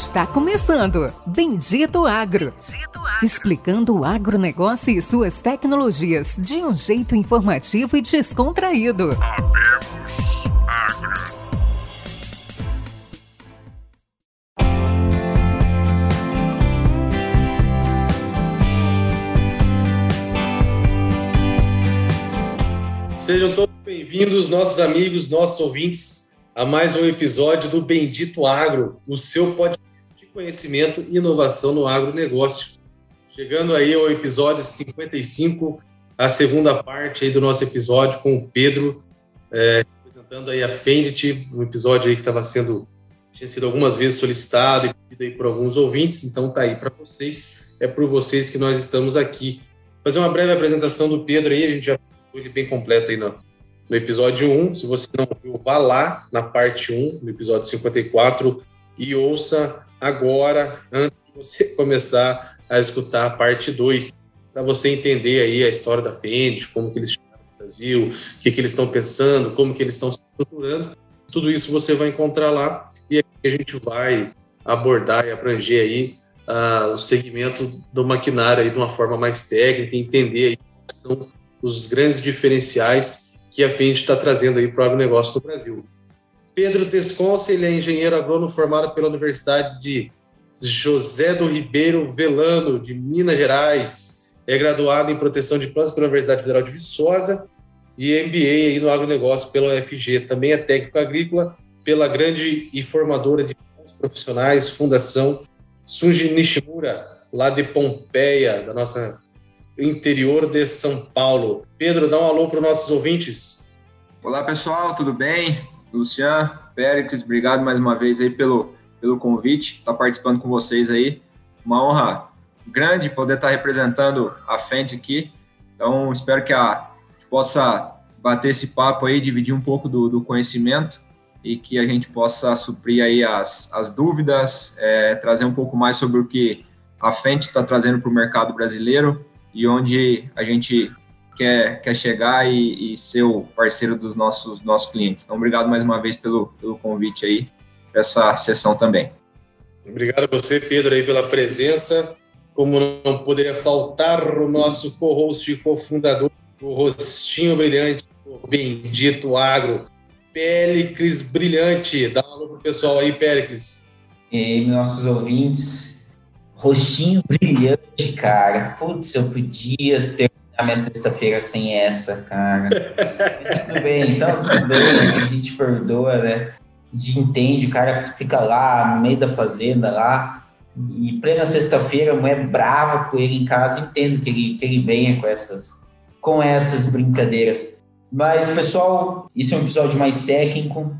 Está começando Bendito Agro. Bendito Agro. Explicando o agronegócio e suas tecnologias de um jeito informativo e descontraído. Sejam todos bem-vindos, nossos amigos, nossos ouvintes, a mais um episódio do Bendito Agro, o seu podcast conhecimento e inovação no agronegócio. Chegando aí ao episódio 55, a segunda parte aí do nosso episódio com o Pedro, é, apresentando aí a Fendit, um episódio aí que estava sendo, tinha sido algumas vezes solicitado e pedido aí por alguns ouvintes, então tá aí para vocês, é por vocês que nós estamos aqui. Fazer uma breve apresentação do Pedro aí, a gente já ele bem completo aí no, no episódio 1. Se você não viu, vá lá na parte 1, no episódio 54, e ouça agora, antes de você começar a escutar a parte 2, para você entender aí a história da Fendt, como que eles chegaram no Brasil, o que, que eles estão pensando, como que eles estão se estruturando. Tudo isso você vai encontrar lá e a gente vai abordar e abranger aí uh, o segmento do maquinário aí de uma forma mais técnica, entender aí são os grandes diferenciais que a Fendt está trazendo aí para o agronegócio do Brasil. Pedro Desconce, ele é engenheiro agrônomo formado pela Universidade de José do Ribeiro Velano, de Minas Gerais. É graduado em proteção de plantas pela Universidade Federal de Viçosa e MBA aí no agronegócio pela UFG. Também é técnico agrícola pela grande e formadora de profissionais, Fundação Sunji Nishimura, lá de Pompeia, da nossa interior de São Paulo. Pedro, dá um alô para os nossos ouvintes. Olá, pessoal, tudo bem? Lucian, Péricles, obrigado mais uma vez aí pelo, pelo convite, estar tá participando com vocês aí. Uma honra grande poder estar tá representando a Fendt aqui. Então, espero que a gente possa bater esse papo aí, dividir um pouco do, do conhecimento e que a gente possa suprir aí as, as dúvidas, é, trazer um pouco mais sobre o que a Fendt está trazendo para o mercado brasileiro e onde a gente quer, quer chegar e, e, ser o parceiro dos nossos, nossos clientes. Então, obrigado mais uma vez pelo, pelo convite aí, para essa sessão também. Obrigado a você, Pedro, aí pela presença. Como não poderia faltar o nosso co-host e cofundador, o rostinho brilhante, o bendito agro, Péricles Brilhante. Dá um alô pro pessoal aí, Péricles. E aí, nossos ouvintes, Rostinho brilhante, cara. Putz, eu podia terminar minha sexta-feira sem essa, cara. Tudo bem, então tudo bem, assim, a gente perdoa, né? A gente entende, o cara fica lá no meio da fazenda lá, e plena sexta-feira, a mulher brava com ele em casa, entendo que ele, que ele venha com essas, com essas brincadeiras. Mas, pessoal, isso é um episódio mais técnico.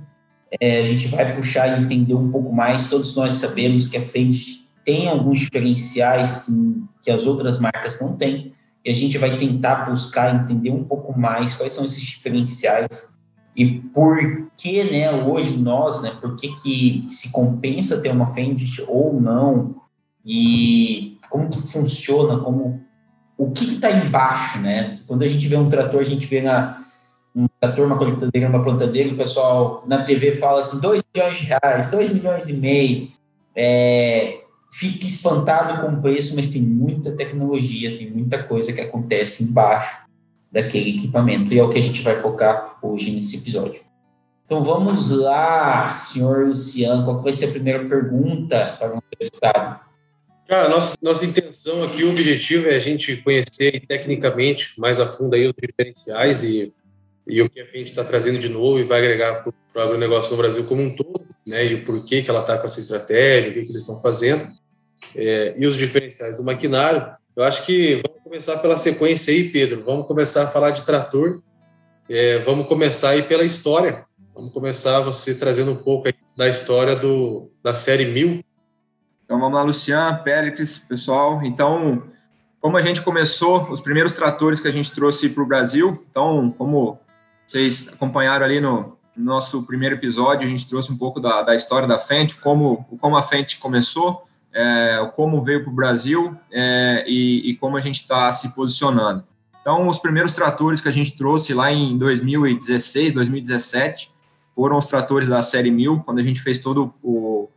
É, a gente vai puxar e entender um pouco mais. Todos nós sabemos que a frente tem alguns diferenciais que, que as outras marcas não têm, e a gente vai tentar buscar entender um pouco mais quais são esses diferenciais e por que, né, hoje nós, né, por que, que se compensa ter uma Fendt ou não, e como que funciona, como o que está embaixo, né? Quando a gente vê um trator, a gente vê na, um trator, uma coletadeira, uma plantadeira, o pessoal na TV fala assim, 2 milhões de reais, 2 milhões e meio, é, fica espantado com o preço, mas tem muita tecnologia, tem muita coisa que acontece embaixo daquele equipamento. E é o que a gente vai focar hoje nesse episódio. Então vamos lá, senhor Luciano, qual vai ser a primeira pergunta para o entrevistado? Cara, nossa, nossa intenção aqui, o objetivo é a gente conhecer tecnicamente mais a fundo aí os diferenciais e, e o que a gente está trazendo de novo e vai agregar para o agronegócio no Brasil como um todo, né? E o porquê que ela está com essa estratégia, o que, que eles estão fazendo é, e os diferenciais do maquinário, eu acho que vamos começar pela sequência aí, Pedro. Vamos começar a falar de trator. É, vamos começar aí pela história. Vamos começar você trazendo um pouco da história do, da série 1000. Então vamos lá, Luciano, Péricles, pessoal. Então, como a gente começou, os primeiros tratores que a gente trouxe para o Brasil, então, como vocês acompanharam ali no, no, nosso primeiro episódio, a gente trouxe um pouco da, da história da Fendt, como, como a Fendt começou é, como veio para o Brasil é, e, e, como a gente está se posicionando. Então, os primeiros tratores que a gente trouxe lá em 2016, 2017, foram os tratores da série 1000, quando a gente fez todo o,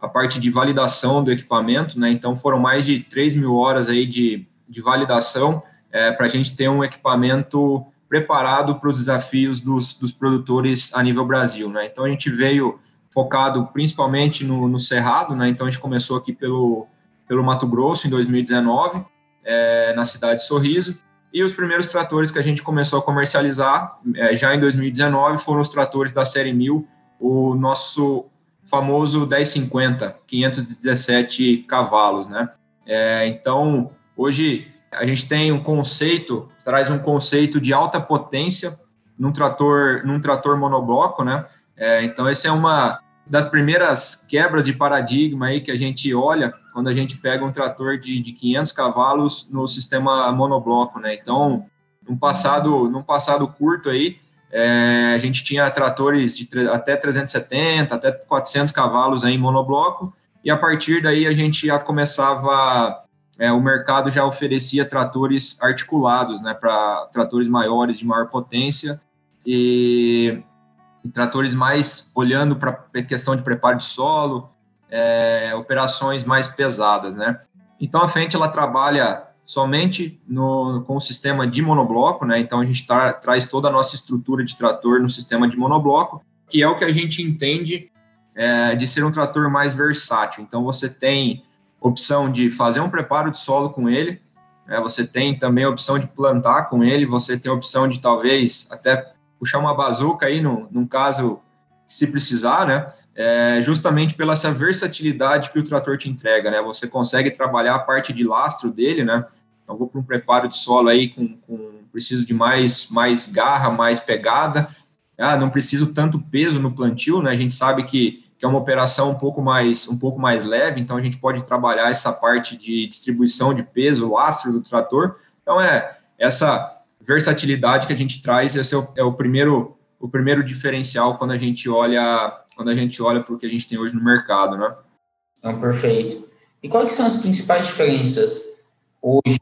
a parte de validação do equipamento, né? Então foram mais de 3 mil horas aí de, de validação é, para a gente ter um equipamento preparado para os desafios dos, dos produtores a nível Brasil, né? Então a gente veio focado principalmente no, no Cerrado, né? Então a gente começou aqui pelo, pelo Mato Grosso em 2019, é, na cidade de Sorriso, e os primeiros tratores que a gente começou a comercializar é, já em 2019 foram os tratores da série 1000, o nosso famoso 1050, 517 cavalos, né? É, então, hoje a gente tem um conceito, traz um conceito de alta potência num trator, num trator monobloco, né? É, então, essa é uma das primeiras quebras de paradigma aí que a gente olha quando a gente pega um trator de, de 500 cavalos no sistema monobloco, né? Então, num passado, num passado curto aí, é, a gente tinha tratores de até 370, até 400 cavalos aí em monobloco, e a partir daí a gente já começava, é, o mercado já oferecia tratores articulados, né, para tratores maiores, de maior potência, e, e tratores mais olhando para questão de preparo de solo, é, operações mais pesadas, né. Então a frente ela trabalha somente no, com o sistema de monobloco, né? Então a gente tra traz toda a nossa estrutura de trator no sistema de monobloco, que é o que a gente entende é, de ser um trator mais versátil. Então você tem opção de fazer um preparo de solo com ele, né? você tem também a opção de plantar com ele, você tem a opção de talvez até puxar uma bazuca aí, no, num caso se precisar, né? É, justamente pela essa versatilidade que o trator te entrega, né? Você consegue trabalhar a parte de lastro dele, né? Então, vou para um preparo de solo aí com, com preciso de mais, mais garra, mais pegada. Ah, não preciso tanto peso no plantio, né? A gente sabe que, que é uma operação um pouco mais um pouco mais leve, então a gente pode trabalhar essa parte de distribuição de peso, lastro do trator. Então é essa versatilidade que a gente traz, esse é o, é o primeiro o primeiro diferencial quando a gente olha quando a gente olha para o que a gente tem hoje no mercado, né? Não, perfeito. E quais são as principais diferenças hoje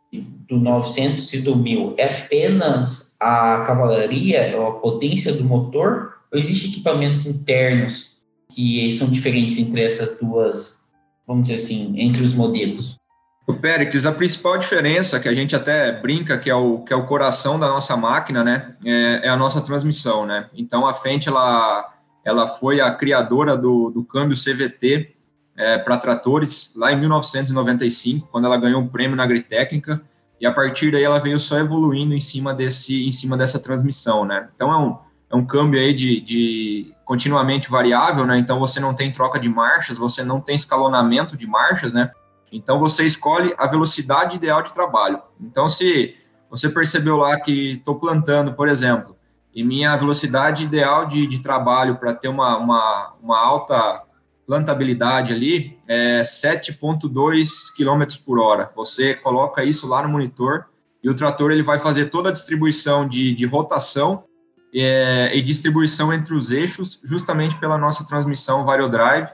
do 900 e do 1000 é apenas a cavalaria, a potência do motor, ou existem equipamentos internos que são diferentes entre essas duas, vamos dizer assim, entre os modelos? O Péricles, a principal diferença que a gente até brinca que é o, que é o coração da nossa máquina, né, é, é a nossa transmissão, né? Então a Fendt ela, ela foi a criadora do, do câmbio CVT é, para tratores lá em 1995, quando ela ganhou um prêmio na Agritécnica, e a partir daí ela veio só evoluindo em cima, desse, em cima dessa transmissão, né? Então é um, é um câmbio aí de, de continuamente variável, né? Então você não tem troca de marchas, você não tem escalonamento de marchas, né? Então você escolhe a velocidade ideal de trabalho. Então se você percebeu lá que estou plantando, por exemplo, e minha velocidade ideal de, de trabalho para ter uma, uma, uma alta plantabilidade ali é 7,2 km por hora. Você coloca isso lá no monitor e o trator ele vai fazer toda a distribuição de, de rotação é, e distribuição entre os eixos, justamente pela nossa transmissão Variodrive,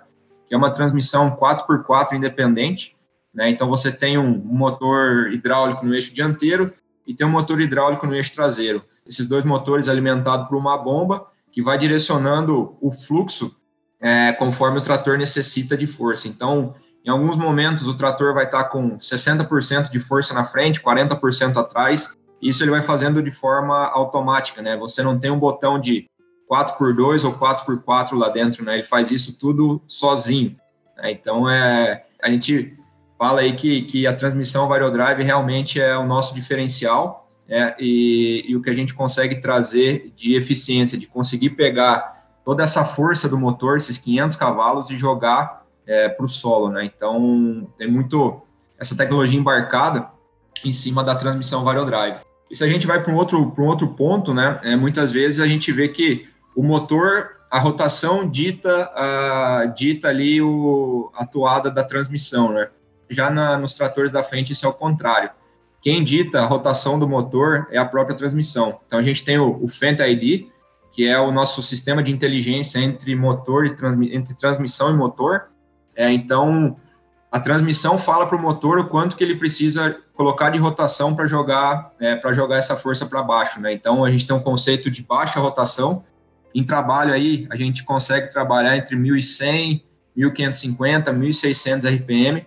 que é uma transmissão 4x4 independente. Né? Então você tem um, motor hidráulico no eixo dianteiro e tem um motor hidráulico no eixo traseiro. Esses dois motores alimentados por uma bomba que vai direcionando o fluxo é, conforme o trator necessita de força. Então, em alguns momentos, o trator vai estar com 60% de força na frente, 40% atrás. Isso ele vai fazendo de forma automática, né? Você não tem um botão de 4x2 ou 4x4 lá dentro, né? Ele faz isso tudo sozinho. Né? Então, é, a gente fala aí que, que a transmissão Variodrive realmente é o nosso diferencial é, e, e o que a gente consegue trazer de eficiência, de conseguir pegar toda essa força do motor, esses 500 cavalos, e jogar é, para o solo, né? Então, tem muito essa tecnologia embarcada em cima da transmissão Variodrive. E se a gente vai para um outro, um outro ponto, né? É, muitas vezes a gente vê que o motor, a rotação dita, a, dita ali o, a toada da transmissão, né? Já na, nos tratores da frente, isso é o contrário. Quem dita a rotação do motor é a própria transmissão. Então, a gente tem o, o Fendt ID, que é o nosso sistema de inteligência entre motor e transmi entre transmissão e motor. É, então, a transmissão fala para o motor o quanto que ele precisa colocar de rotação para jogar é, para jogar essa força para baixo, né? Então, a gente tem um conceito de baixa rotação. Em trabalho aí, a gente consegue trabalhar entre 1.100 1550, 1600 RPM.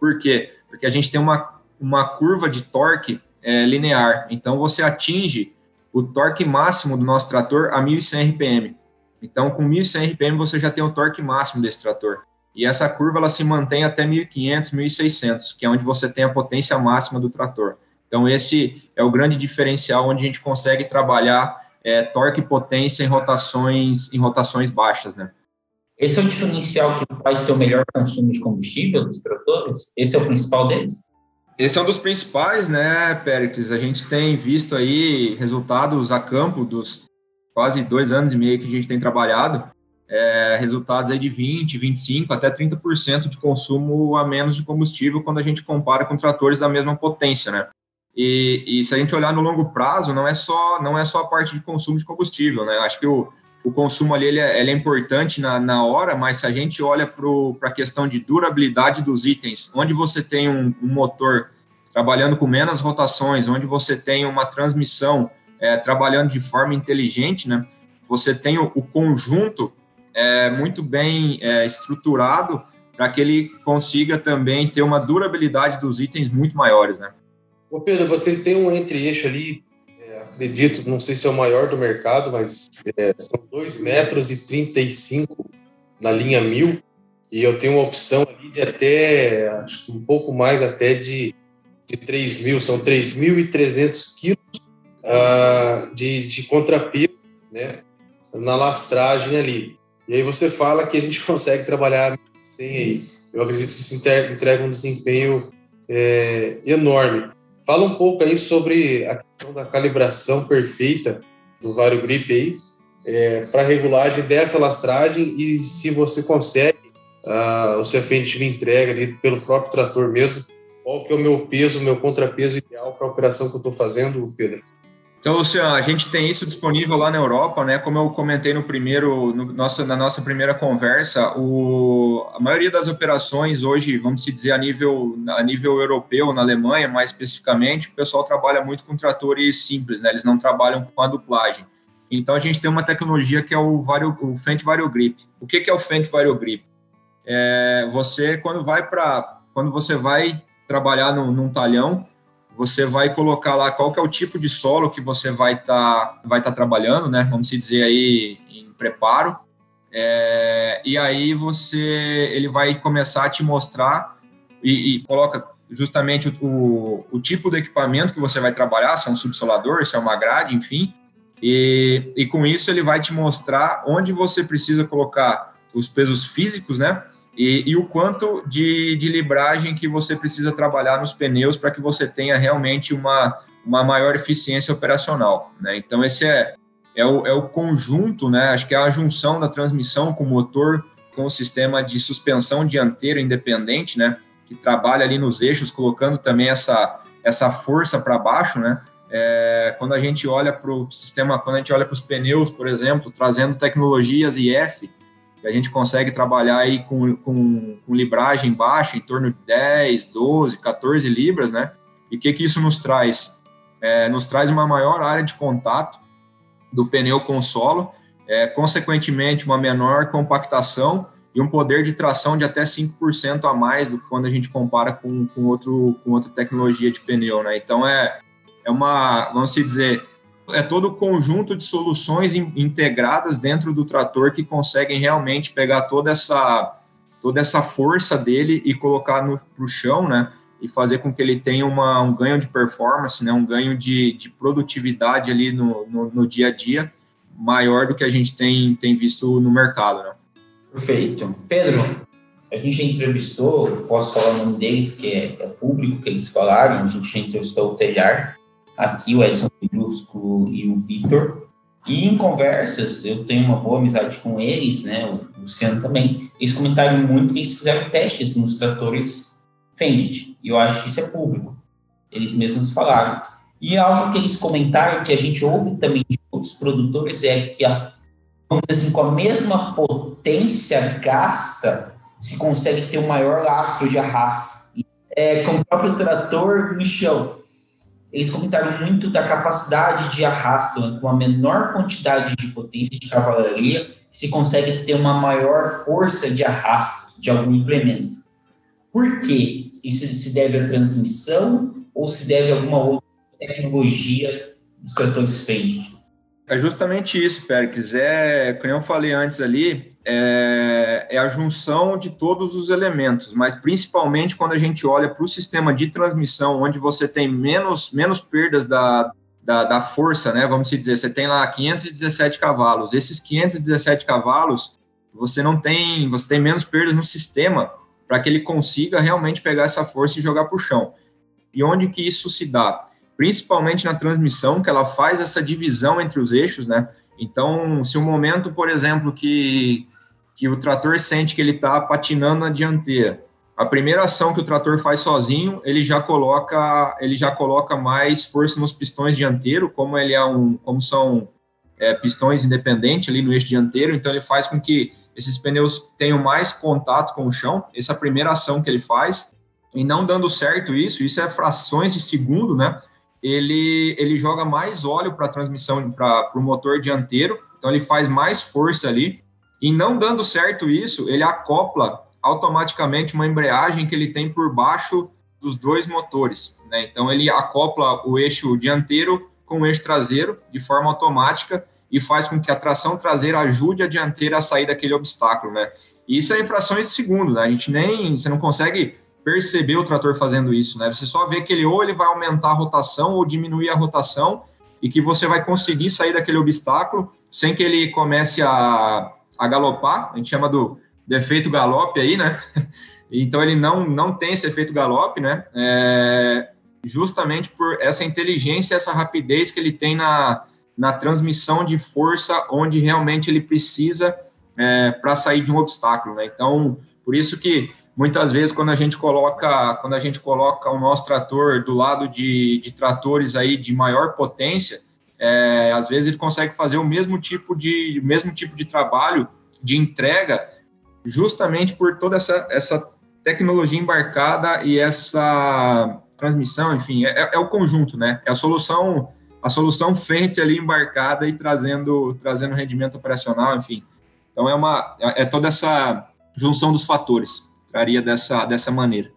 Por quê? Porque a gente tem uma, uma curva de torque é, linear. Então, você atinge o torque máximo do nosso trator a 1100 RPM. Então, com 1100 RPM, você já tem o torque máximo desse trator. E essa curva ela se mantém até 1500, 1600, que é onde você tem a potência máxima do trator. Então, esse é o grande diferencial onde a gente consegue trabalhar é, torque e potência em rotações, em rotações baixas, né? Esse é o diferencial que faz o melhor consumo de combustível dos tratores? Esse é o principal deles? Esse é um dos principais, né, Péricles? A gente tem visto aí resultados a campo dos quase dois anos e meio que a gente tem trabalhado, é, resultados aí de 20, 25, até 30% de consumo a menos de combustível quando a gente compara com tratores da mesma potência, né? E, e, se a gente olhar no longo prazo, não é só não é só a parte de consumo de combustível, né? Acho que o, o consumo ali ele é, ele é importante na, na hora, mas se a gente olha para a questão de durabilidade dos itens, onde você tem um, um, motor trabalhando com menos rotações, onde você tem uma transmissão é, trabalhando de forma inteligente, né? Você tem o, o conjunto é, muito bem é, estruturado para que ele consiga também ter uma durabilidade dos itens muito maiores, né? Ô Pedro, vocês têm um entre-eixo ali acredito, não sei se é o maior do mercado, mas é, são 2 metros e 35 na linha 1000 e eu tenho uma opção ali de até, acho que um pouco mais até de, de 3 mil, são 3.300 quilos uh, de, de contrapeso, né, na lastragem ali. E aí você fala que a gente consegue trabalhar sem aí. Eu acredito que isso entrega um desempenho é, enorme. Fala um pouco aí sobre a questão da calibração perfeita do Vario Grip aí, é, para regulagem dessa lastragem e se você consegue uh, o CFN de entrega ali pelo próprio trator mesmo, qual que é o meu peso, o meu contrapeso ideal para a operação que eu estou fazendo, Pedro? Então, Luciano, a gente tem isso disponível lá na Europa, né? Como eu comentei no primeiro, no nosso, na nossa primeira conversa, o, a maioria das operações hoje, vamos dizer, a nível, a nível europeu, na Alemanha mais especificamente, o pessoal trabalha muito com tratores simples, né? Eles não trabalham com a duplagem. Então, a gente tem uma tecnologia que é o, vario, o Fendt VarioGrip. O que, que é o Fendt VarioGrip? É, você, quando vai para... Quando você vai trabalhar no, num talhão, você vai colocar lá qual que é o tipo de solo que você vai estar tá, vai tá trabalhando, né? Vamos dizer aí em preparo. É, e aí você ele vai começar a te mostrar e, e coloca justamente o, o, o, tipo do equipamento que você vai trabalhar, se é um subsolador, se é uma grade, enfim. E, e com isso ele vai te mostrar onde você precisa colocar os pesos físicos, né? E, e o quanto de, de libragem que você precisa trabalhar nos pneus para que você tenha realmente uma, uma maior eficiência operacional. Né? Então, esse é, é, o, é o conjunto, né? acho que é a junção da transmissão com o motor, com o sistema de suspensão dianteira independente, né? que trabalha ali nos eixos, colocando também essa, essa força para baixo, né? É, quando a gente olha para o sistema, quando a gente olha para os pneus, por exemplo, trazendo tecnologias IF, que a gente consegue trabalhar aí com, com, com, libragem baixa, em torno de 10, 12, 14 libras, né? E o que, que isso nos traz? É, nos traz uma maior área de contato do pneu com o solo, é, consequentemente, uma menor compactação e um poder de tração de até 5% a mais do que quando a gente compara com, com, outro, com outra tecnologia de pneu, né? Então, é, é uma, vamos dizer, é todo o conjunto de soluções integradas dentro do trator que conseguem realmente pegar toda essa, toda essa força dele e colocar no pro chão, né? E fazer com que ele tenha uma, um ganho de performance, né? Um ganho de, de produtividade ali no, no, no dia a dia maior do que a gente tem, tem visto no mercado, né? Perfeito. Pedro, a gente já entrevistou, posso falar o nome deles, que é, é público que eles falaram, a gente já entrevistou o Telhar, aqui o Edson Brusco e o Vitor. E em conversas, eu tenho uma boa amizade com eles, né, o Luciano também, eles comentaram muito que eles fizeram testes nos tratores Fendt, e eu acho que isso é público. Eles mesmos falaram. E algo que eles comentaram, que a gente ouve também de outros produtores, é que, a, vamos dizer assim, com a mesma potência gasta, se consegue ter um maior lastro de arrasto. É, com o próprio trator no chão eles comentaram muito da capacidade de arrasto, né, com a menor quantidade de potência de cavalaria, se consegue ter uma maior força de arrasto de algum implemento. Por quê? Isso se deve à transmissão ou se deve a alguma outra tecnologia dos tratores Fendt? É justamente isso, Pericles. É, como eu falei antes ali, é, é, a junção de todos os elementos, mas principalmente quando a gente olha para o sistema de transmissão, onde você tem menos, menos perdas da, da, da, força, né? Vamos dizer, você tem lá 517 cavalos. Esses 517 cavalos, você não tem, você tem menos perdas no sistema para que ele consiga realmente pegar essa força e jogar para o chão. E onde que isso se dá? Principalmente na transmissão, que ela faz essa divisão entre os eixos, né? Então, se o um momento, por exemplo, que, que o trator sente que ele está patinando na dianteira, a primeira ação que o trator faz sozinho, ele já coloca, ele já coloca mais força nos pistões dianteiro, como ele é um, como são é, pistões independentes ali no eixo dianteiro, então ele faz com que esses pneus tenham mais contato com o chão. Essa é a primeira ação que ele faz. E não dando certo isso, isso é frações de segundo, né? Ele, ele joga mais óleo para a transmissão, para o motor dianteiro, então ele faz mais força ali, e não dando certo isso, ele acopla automaticamente uma embreagem que ele tem por baixo dos dois motores, né? Então ele acopla o eixo dianteiro com o eixo traseiro de forma automática e faz com que a tração traseira ajude a dianteira a sair daquele obstáculo, né? E isso é em frações de segundo, né? A gente nem, você não consegue perceber o trator fazendo isso, né? Você só vê que ele ou ele vai aumentar a rotação ou diminuir a rotação e que você vai conseguir sair daquele obstáculo sem que ele comece a, a galopar, a gente chama do defeito galope aí, né? Então ele não, não tem esse efeito galope, né? É, justamente por essa inteligência, essa rapidez que ele tem na, na transmissão de força onde realmente ele precisa é, para sair de um obstáculo, né? Então, por isso que muitas vezes quando a gente coloca quando a gente coloca o nosso trator do lado de, de tratores aí de maior potência é, às vezes ele consegue fazer o mesmo tipo de mesmo tipo de trabalho de entrega justamente por toda essa, essa tecnologia embarcada e essa transmissão enfim é, é o conjunto né? É a solução a solução frente ali embarcada e trazendo trazendo rendimento operacional enfim. Então é uma é toda essa junção dos fatores traria dessa, dessa maneira.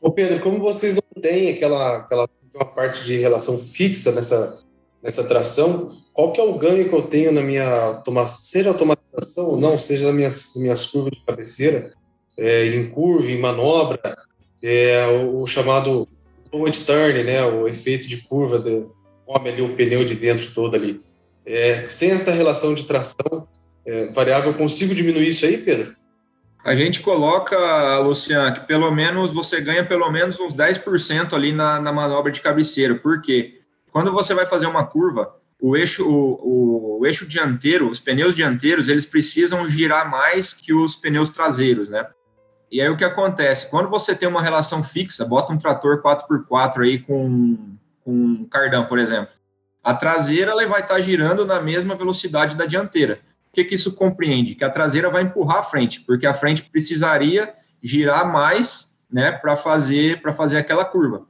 Ô Pedro, como vocês não têm aquela, aquela parte de relação fixa nessa, nessa tração, qual que é o ganho que eu tenho na minha seja automatização ou não, seja nas minhas, minhas curvas de cabeceira, é, em curva, em manobra, é, o, o, chamado forward turn, né, o efeito de curva, de, come ali o pneu de dentro todo ali. É, sem essa relação de tração é, variável, eu consigo diminuir isso aí, Pedro? A gente coloca, Luciano, que pelo menos você ganha pelo menos uns 10% ali na, na manobra de cabeceira. Por quê? Quando você vai fazer uma curva, o eixo, o, o, eixo dianteiro, os pneus dianteiros, eles precisam girar mais que os pneus traseiros, né? E aí o que acontece? Quando você tem uma relação fixa, bota um trator 4x4 aí com, com um cardão, por exemplo. A traseira ela vai estar girando na mesma velocidade da dianteira que, que isso compreende? Que a traseira vai empurrar a frente, porque a frente precisaria girar mais né, para fazer, fazer aquela curva.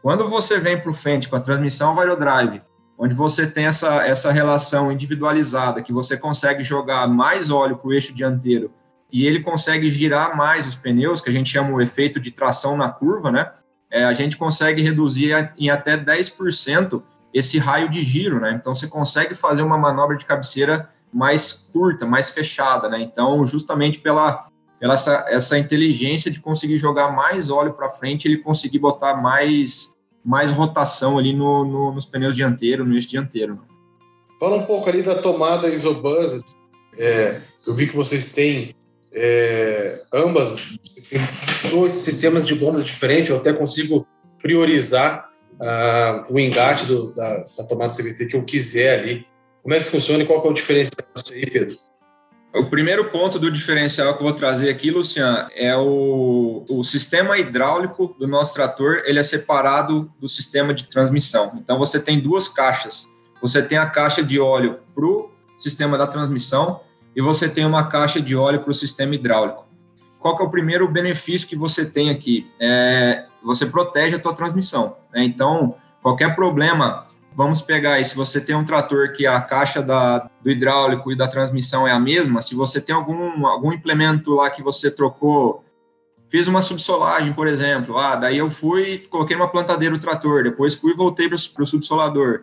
Quando você vem para o frente com a transmissão drive, onde você tem essa, essa relação individualizada, que você consegue jogar mais óleo para o eixo dianteiro e ele consegue girar mais os pneus, que a gente chama o efeito de tração na curva, né? É, a gente consegue reduzir em até 10% esse raio de giro, né? Então você consegue fazer uma manobra de cabeceira mais curta, mais fechada, né? Então, justamente pela, pela essa, essa inteligência de conseguir jogar mais óleo para frente, ele conseguir botar mais, mais rotação ali no, no nos pneus dianteiros, no eixo dianteiro. Né? Fala um pouco ali da tomada Isobus. É, eu vi que vocês têm é, ambas, vocês têm dois sistemas de bombas diferentes, eu até consigo priorizar uh, o engate do, da, da tomada CVT que eu quiser ali. Como é que funciona e qual é o diferencial disso aí, Pedro? O primeiro ponto do diferencial que eu vou trazer aqui, Luciano, é o, o sistema hidráulico do nosso trator, ele é separado do sistema de transmissão. Então, você tem duas caixas. Você tem a caixa de óleo para o sistema da transmissão e você tem uma caixa de óleo para o sistema hidráulico. Qual que é o primeiro benefício que você tem aqui? É, você protege a tua transmissão. Né? Então, qualquer problema vamos pegar aí, se você tem um trator que a caixa da, do hidráulico e da transmissão é a mesma, se você tem algum, algum implemento lá que você trocou, fiz uma subsolagem, por exemplo, ah, daí eu fui, coloquei uma plantadeira o trator, depois fui e voltei para o subsolador.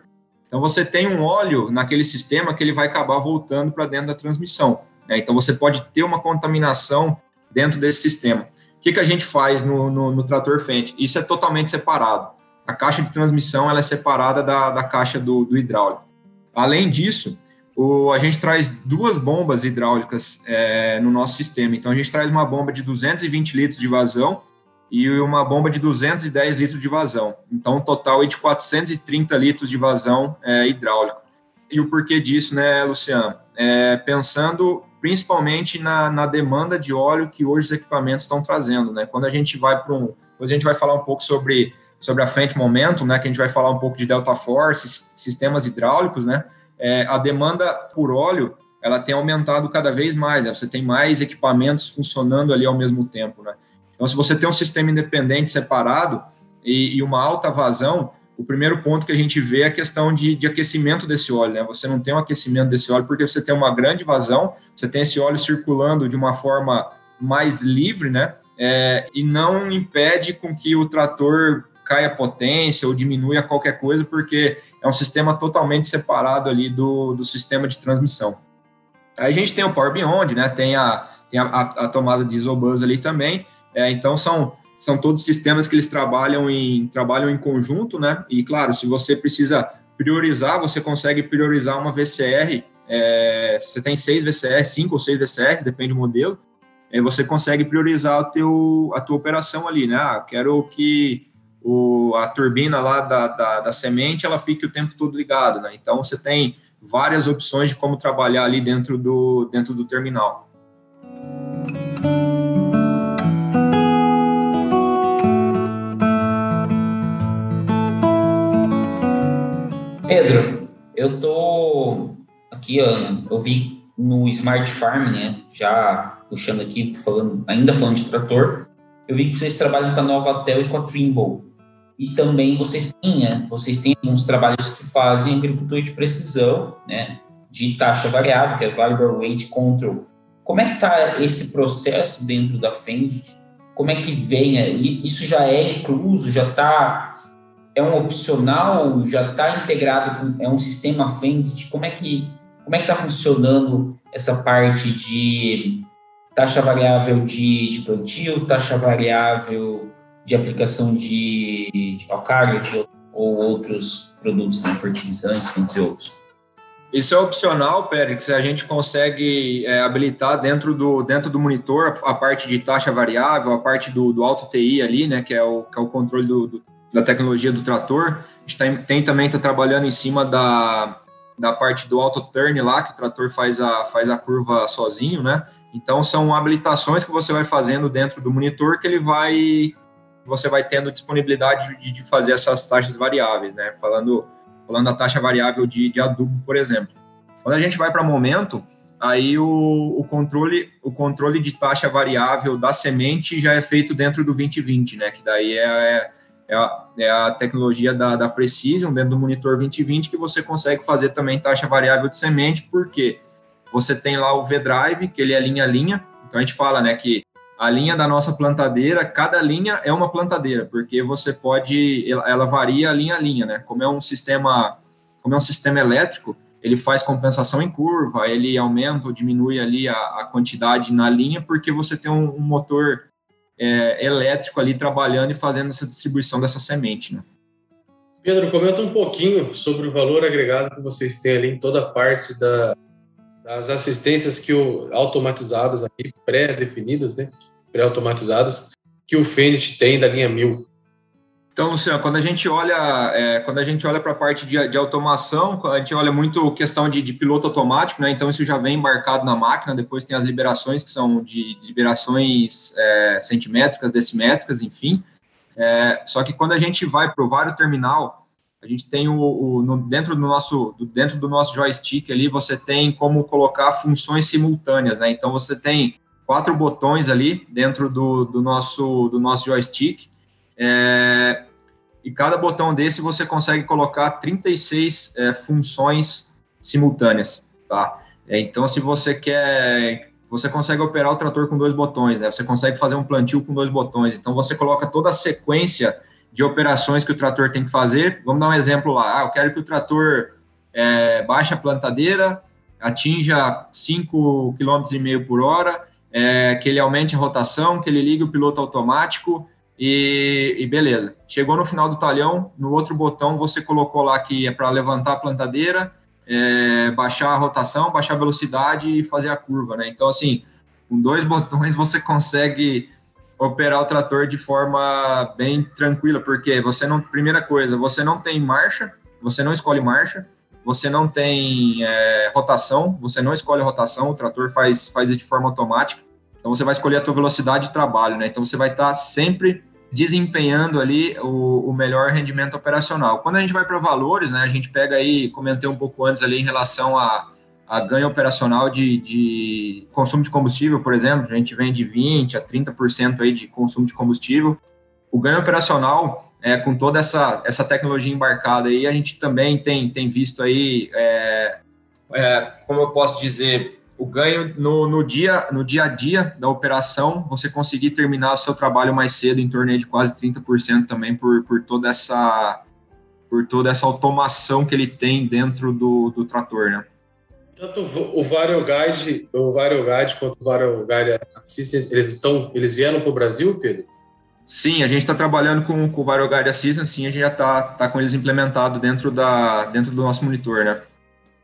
Então você tem um óleo naquele sistema que ele vai acabar voltando para dentro da transmissão. Né? Então você pode ter uma contaminação dentro desse sistema. O que, que a gente faz no, no, no trator Fendt? Isso é totalmente separado. A caixa de transmissão ela é separada da, da caixa do, do hidráulico. Além disso, o, a gente traz duas bombas hidráulicas é, no nosso sistema. Então, a gente traz uma bomba de 220 litros de vazão e uma bomba de 210 litros de vazão. Então, um total de 430 litros de vazão é, hidráulico. E o porquê disso, né, Luciano? É, pensando principalmente na, na, demanda de óleo que hoje os equipamentos estão trazendo, né? Quando a gente vai para um... Depois a gente vai falar um pouco sobre sobre a frente momento, né, que a gente vai falar um pouco de Delta Force, sistemas hidráulicos, né, é, a demanda por óleo, ela tem aumentado cada vez mais, né, você tem mais equipamentos funcionando ali ao mesmo tempo, né. Então, se você tem um sistema independente separado e, e uma alta vazão, o primeiro ponto que a gente vê é a questão de, de, aquecimento desse óleo, né? Você não tem um aquecimento desse óleo porque você tem uma grande vazão, você tem esse óleo circulando de uma forma mais livre, né? É, e não impede com que o trator cai a potência ou diminui a qualquer coisa, porque é um sistema totalmente separado ali do, do sistema de transmissão. Aí a gente tem o Power Beyond, né? Tem a, tem a, a tomada de Isobus ali também. É, então são, são todos sistemas que eles trabalham em, trabalham em conjunto, né? E claro, se você precisa priorizar, você consegue priorizar uma VCR. É, você tem seis VCR, cinco ou seis VCRs, depende do modelo. Aí você consegue priorizar o teu, a tua operação ali, né? Ah, quero que o, a turbina lá da, da, da, semente ela fique o tempo todo ligada, né? Então você tem várias opções de como trabalhar ali dentro do, dentro do terminal. Pedro, eu tô aqui, eu vi no Smart Farm, né? Já puxando aqui, falando, ainda falando de trator, eu vi que vocês trabalham com a Novatel e com a Trimble. E também vocês têm, né, vocês têm uns trabalhos que fazem agricultura de precisão, né, de taxa variável, que é Variable Weight Control. Como é que está esse processo dentro da FEND? Como é que vem? Isso já é incluso? Já está é um opcional? Já está integrado? Com, é um sistema FEND? Como é que como é que está funcionando essa parte de taxa variável de, de plantio, taxa variável de aplicação de, de calcário ou outros produtos, né, fertilizantes, entre outros. Isso é opcional, Pérez, a gente consegue é, habilitar dentro do, dentro do monitor a, parte de taxa variável, a parte do, do auto TI ali, né, que é o, que é o controle do, do, da tecnologia do trator. A gente tem, tem também está trabalhando em cima da, da parte do auto turn lá, que o trator faz a, faz a curva sozinho, né? Então são habilitações que você vai fazendo dentro do monitor que ele vai você vai tendo disponibilidade de, de fazer essas taxas variáveis, né? Falando, falando da taxa variável de, de adubo, por exemplo. Quando a gente vai para momento, aí o, o, controle o controle de taxa variável da semente já é feito dentro do 2020, né? Que daí é, é, a, é a tecnologia da, da Precision dentro do monitor 2020 que você consegue fazer também taxa variável de semente, porque você tem lá o V-Drive, que ele é linha a linha, então a gente fala, né, que a linha da nossa plantadeira, cada linha é uma plantadeira, porque você pode, ela varia linha a linha, né? Como é um sistema, como é um sistema elétrico, ele faz compensação em curva, ele aumenta ou diminui ali a, a quantidade na linha, porque você tem um, um motor é, elétrico ali trabalhando e fazendo essa distribuição dessa semente, né? Pedro, comenta um pouquinho sobre o valor agregado que vocês têm ali em toda a parte da, das assistências que o, automatizadas aqui, pré-definidas, né? Pré-automatizadas, que o Fenit tem da linha 1000. Então, Luciano, quando a gente olha, é, quando a gente olha para a parte de, de, automação, a gente olha muito questão de, de, piloto automático, né? Então isso já vem embarcado na máquina. Depois tem as liberações que são de liberações é, centimétricas, decimétricas, enfim. É, só que quando a gente vai provar o terminal, a gente tem o, o no, dentro do nosso dentro do nosso joystick ali você tem como colocar funções simultâneas, né? Então você tem quatro botões ali dentro do, do nosso do nosso joystick é, e cada botão desse você consegue colocar 36 é, funções simultâneas, tá? É, então, se você quer, você consegue operar o trator com dois botões, né? Você consegue fazer um plantio com dois botões. Então, você coloca toda a sequência de operações que o trator tem que fazer. Vamos dar um exemplo lá. Ah, eu quero que o trator é, baixe a plantadeira, atinja 5,5 km por hora, é, que ele aumente a rotação, que ele ligue o piloto automático, e, e, beleza. Chegou no final do talhão, no outro botão você colocou lá que é para levantar a plantadeira, é, baixar a rotação, baixar a velocidade e fazer a curva, né? Então, assim, com dois botões você consegue operar o trator de forma bem tranquila, porque você não, primeira coisa, você não tem marcha, você não escolhe marcha, você não tem é, rotação, você não escolhe rotação, o trator faz, faz isso de forma automática. Então você vai escolher a tua velocidade de trabalho, né? Então você vai estar sempre desempenhando ali o, o, melhor rendimento operacional. Quando a gente vai para valores, né, a gente pega aí, comentei um pouco antes ali em relação a, a ganho operacional de, de, consumo de combustível, por exemplo, a gente vem de 20% a 30% aí de consumo de combustível. O ganho operacional, é, com toda essa, essa tecnologia embarcada aí, a gente também tem, tem visto aí, é, é, como eu posso dizer, o ganho no, no, dia, no dia a dia da operação, você conseguir terminar o seu trabalho mais cedo, em torno de quase 30% também, por, por toda essa por toda essa automação que ele tem dentro do, do trator, né? Tanto o Vario Guide, o Vario Guide quanto o Vario Guide Assistant, eles estão, eles vieram para o Brasil, Pedro? Sim, a gente está trabalhando com, com o Vario Guide Assistant, sim, a gente já está tá com eles implementados dentro, da, dentro do nosso monitor, né?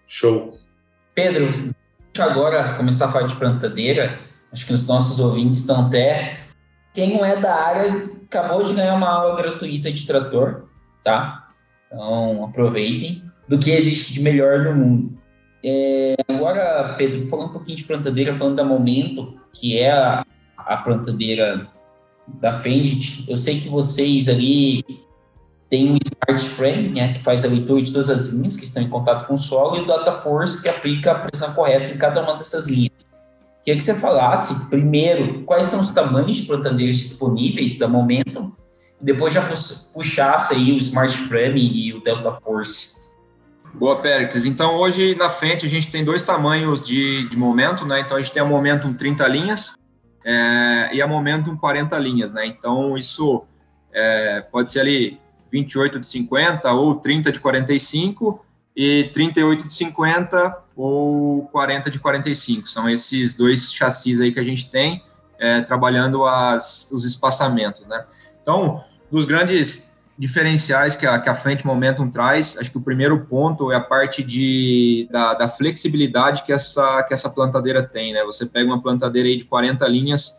Show. Pedro, agora começar a falar de plantadeira, acho que os nossos ouvintes estão até. Quem não é da área acabou de ganhar uma aula gratuita de trator, tá? Então aproveitem do que existe de melhor no mundo. É, agora, Pedro, falando um pouquinho de plantadeira, falando da Momento, que é a, a plantadeira da Fendit, eu sei que vocês ali tem o Smart Frame, né, que faz a leitura de todas as linhas que estão em contato com o solo, e o Data Force, que aplica a pressão correta em cada uma dessas linhas. Queria que você falasse, primeiro, quais são os tamanhos de plantadeiras disponíveis da Momentum, e depois já puxasse aí o Smart Frame e o Delta Force. Boa, Péricles. Então, hoje na frente a gente tem dois tamanhos de, de momento, né? Então, a gente tem a Momentum 30 linhas é, e a Momentum 40 linhas, né? Então, isso é, pode ser ali 28 de 50 ou 30 de 45 e 38 de 50 ou 40 de 45. São esses dois chassis aí que a gente tem é, trabalhando as, os espaçamentos, né? Então, dos grandes diferenciais que a, que a Frente Momentum traz, acho que o primeiro ponto é a parte de, da, da flexibilidade que essa, que essa plantadeira tem, né? Você pega uma plantadeira aí de 40 linhas,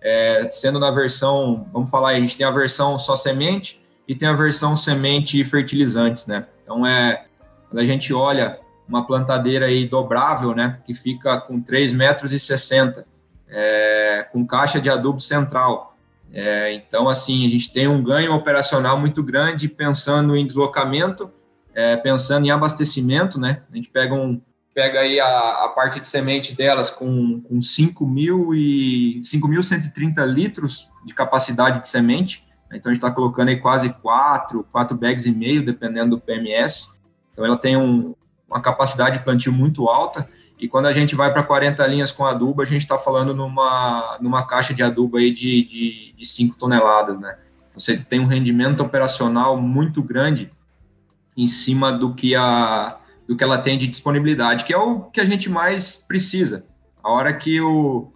é, sendo na versão, vamos falar a gente tem a versão só semente, e tem a versão semente e fertilizantes, né? Então é quando a gente olha uma plantadeira aí dobrável, né, que fica com 3 metros 60, é, com caixa de adubo central. É, então, assim, a gente tem um ganho operacional muito grande pensando em deslocamento, é, pensando em abastecimento, né? A gente pega um pega aí a, a parte de semente delas com, com 5.130 litros de capacidade de semente, então a gente está colocando aí quase quatro, quatro bags e meio, dependendo do PMS. Então ela tem um, uma capacidade de plantio muito alta. E quando a gente vai para 40 linhas com adubo, a gente está falando numa, numa caixa de adubo aí de, de, de 5 toneladas, né? Você tem um rendimento operacional muito grande em cima do que, a, do que ela tem de disponibilidade, que é o que a gente mais precisa. A hora que o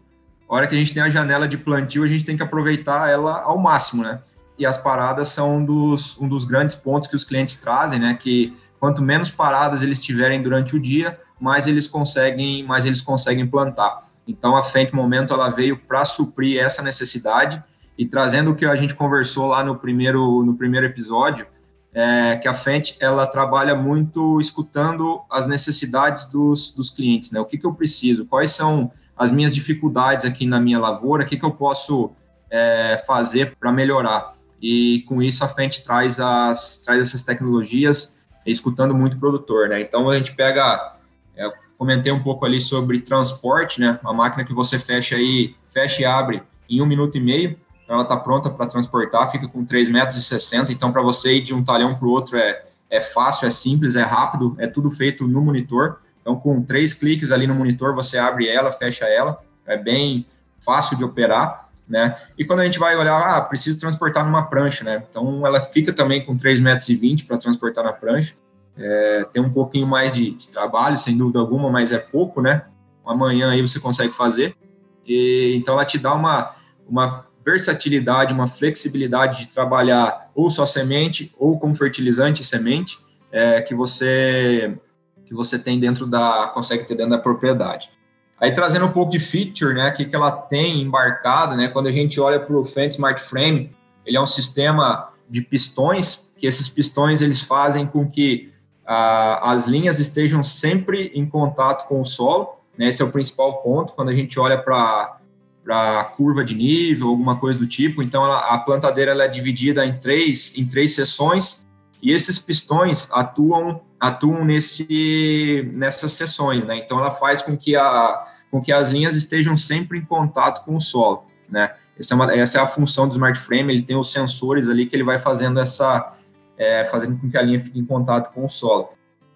a hora que a gente tem a janela de plantio, a gente tem que aproveitar ela ao máximo, né? E as paradas são um dos, um dos grandes pontos que os clientes trazem, né? Que quanto menos paradas eles tiverem durante o dia, mais eles conseguem, mais eles conseguem plantar. Então a Fendt Momento ela veio para suprir essa necessidade e trazendo o que a gente conversou lá no primeiro no primeiro episódio, é, que a Fendt ela trabalha muito escutando as necessidades dos, dos clientes, né? O que, que eu preciso? Quais são as minhas dificuldades aqui na minha lavoura? O que, que eu posso é, fazer para melhorar? E com isso a frente traz, as, traz essas tecnologias, escutando muito o produtor, né? Então a gente pega, é, comentei um pouco ali sobre transporte, né? Uma máquina que você fecha aí, fecha e abre em um minuto e meio, então ela está pronta para transportar, fica com 3,60 metros, então para você ir de um talhão para o outro é, é fácil, é simples, é rápido, é tudo feito no monitor. Então, com três cliques ali no monitor, você abre ela, fecha ela, é bem fácil de operar, né? E quando a gente vai olhar, ah, preciso transportar numa prancha, né? Então, ela fica também com 3,20 metros para transportar na prancha. É, tem um pouquinho mais de, de, trabalho, sem dúvida alguma, mas é pouco, né? Amanhã aí você consegue fazer. E, então, ela te dá uma, uma versatilidade, uma flexibilidade de trabalhar ou só semente ou com fertilizante e semente é, que você que você tem dentro da consegue ter dentro da propriedade. Aí trazendo um pouco de feature, né, que que ela tem embarcado, né? Quando a gente olha para o Fendt Smart Frame, ele é um sistema de pistões que esses pistões eles fazem com que ah, as linhas estejam sempre em contato com o solo. Né, esse é o principal ponto quando a gente olha para para curva de nível, alguma coisa do tipo. Então, ela, a plantadeira ela é dividida em três, em três seções e esses pistões atuam atuam nesse, nessas seções, né? Então, ela faz com que, a, com que as linhas estejam sempre em contato com o solo, né? Essa é, uma, essa é a função do Smart Frame, ele tem os sensores ali que ele vai fazendo essa, é, fazendo com que a linha fique em contato com o solo.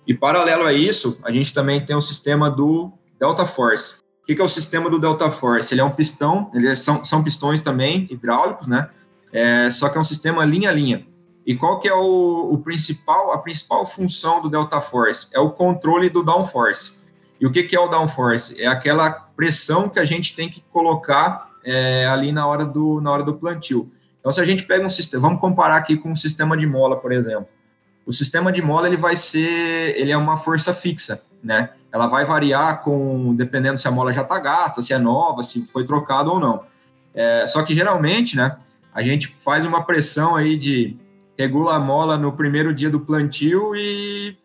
E paralelo a isso, a gente também tem o sistema do Delta Force. O que, que, é o sistema do Delta Force? Ele é um pistão, ele é, são, são pistões também hidráulicos, né? É, só que é um sistema linha a linha. E qual que é o, o, principal, a principal função do Delta Force? É o controle do downforce. E o que, que é o downforce? É aquela pressão que a gente tem que colocar é, ali na hora, do, na hora do plantio. Então, se a gente pega um sistema, vamos comparar aqui com um sistema de mola, por exemplo. O sistema de mola ele vai ser, ele é uma força fixa, né? ela vai variar com dependendo se a mola já está gasta, se é nova, se foi trocado ou não. É, só que geralmente, né, a gente faz uma pressão aí de regula a mola no primeiro dia do plantio e,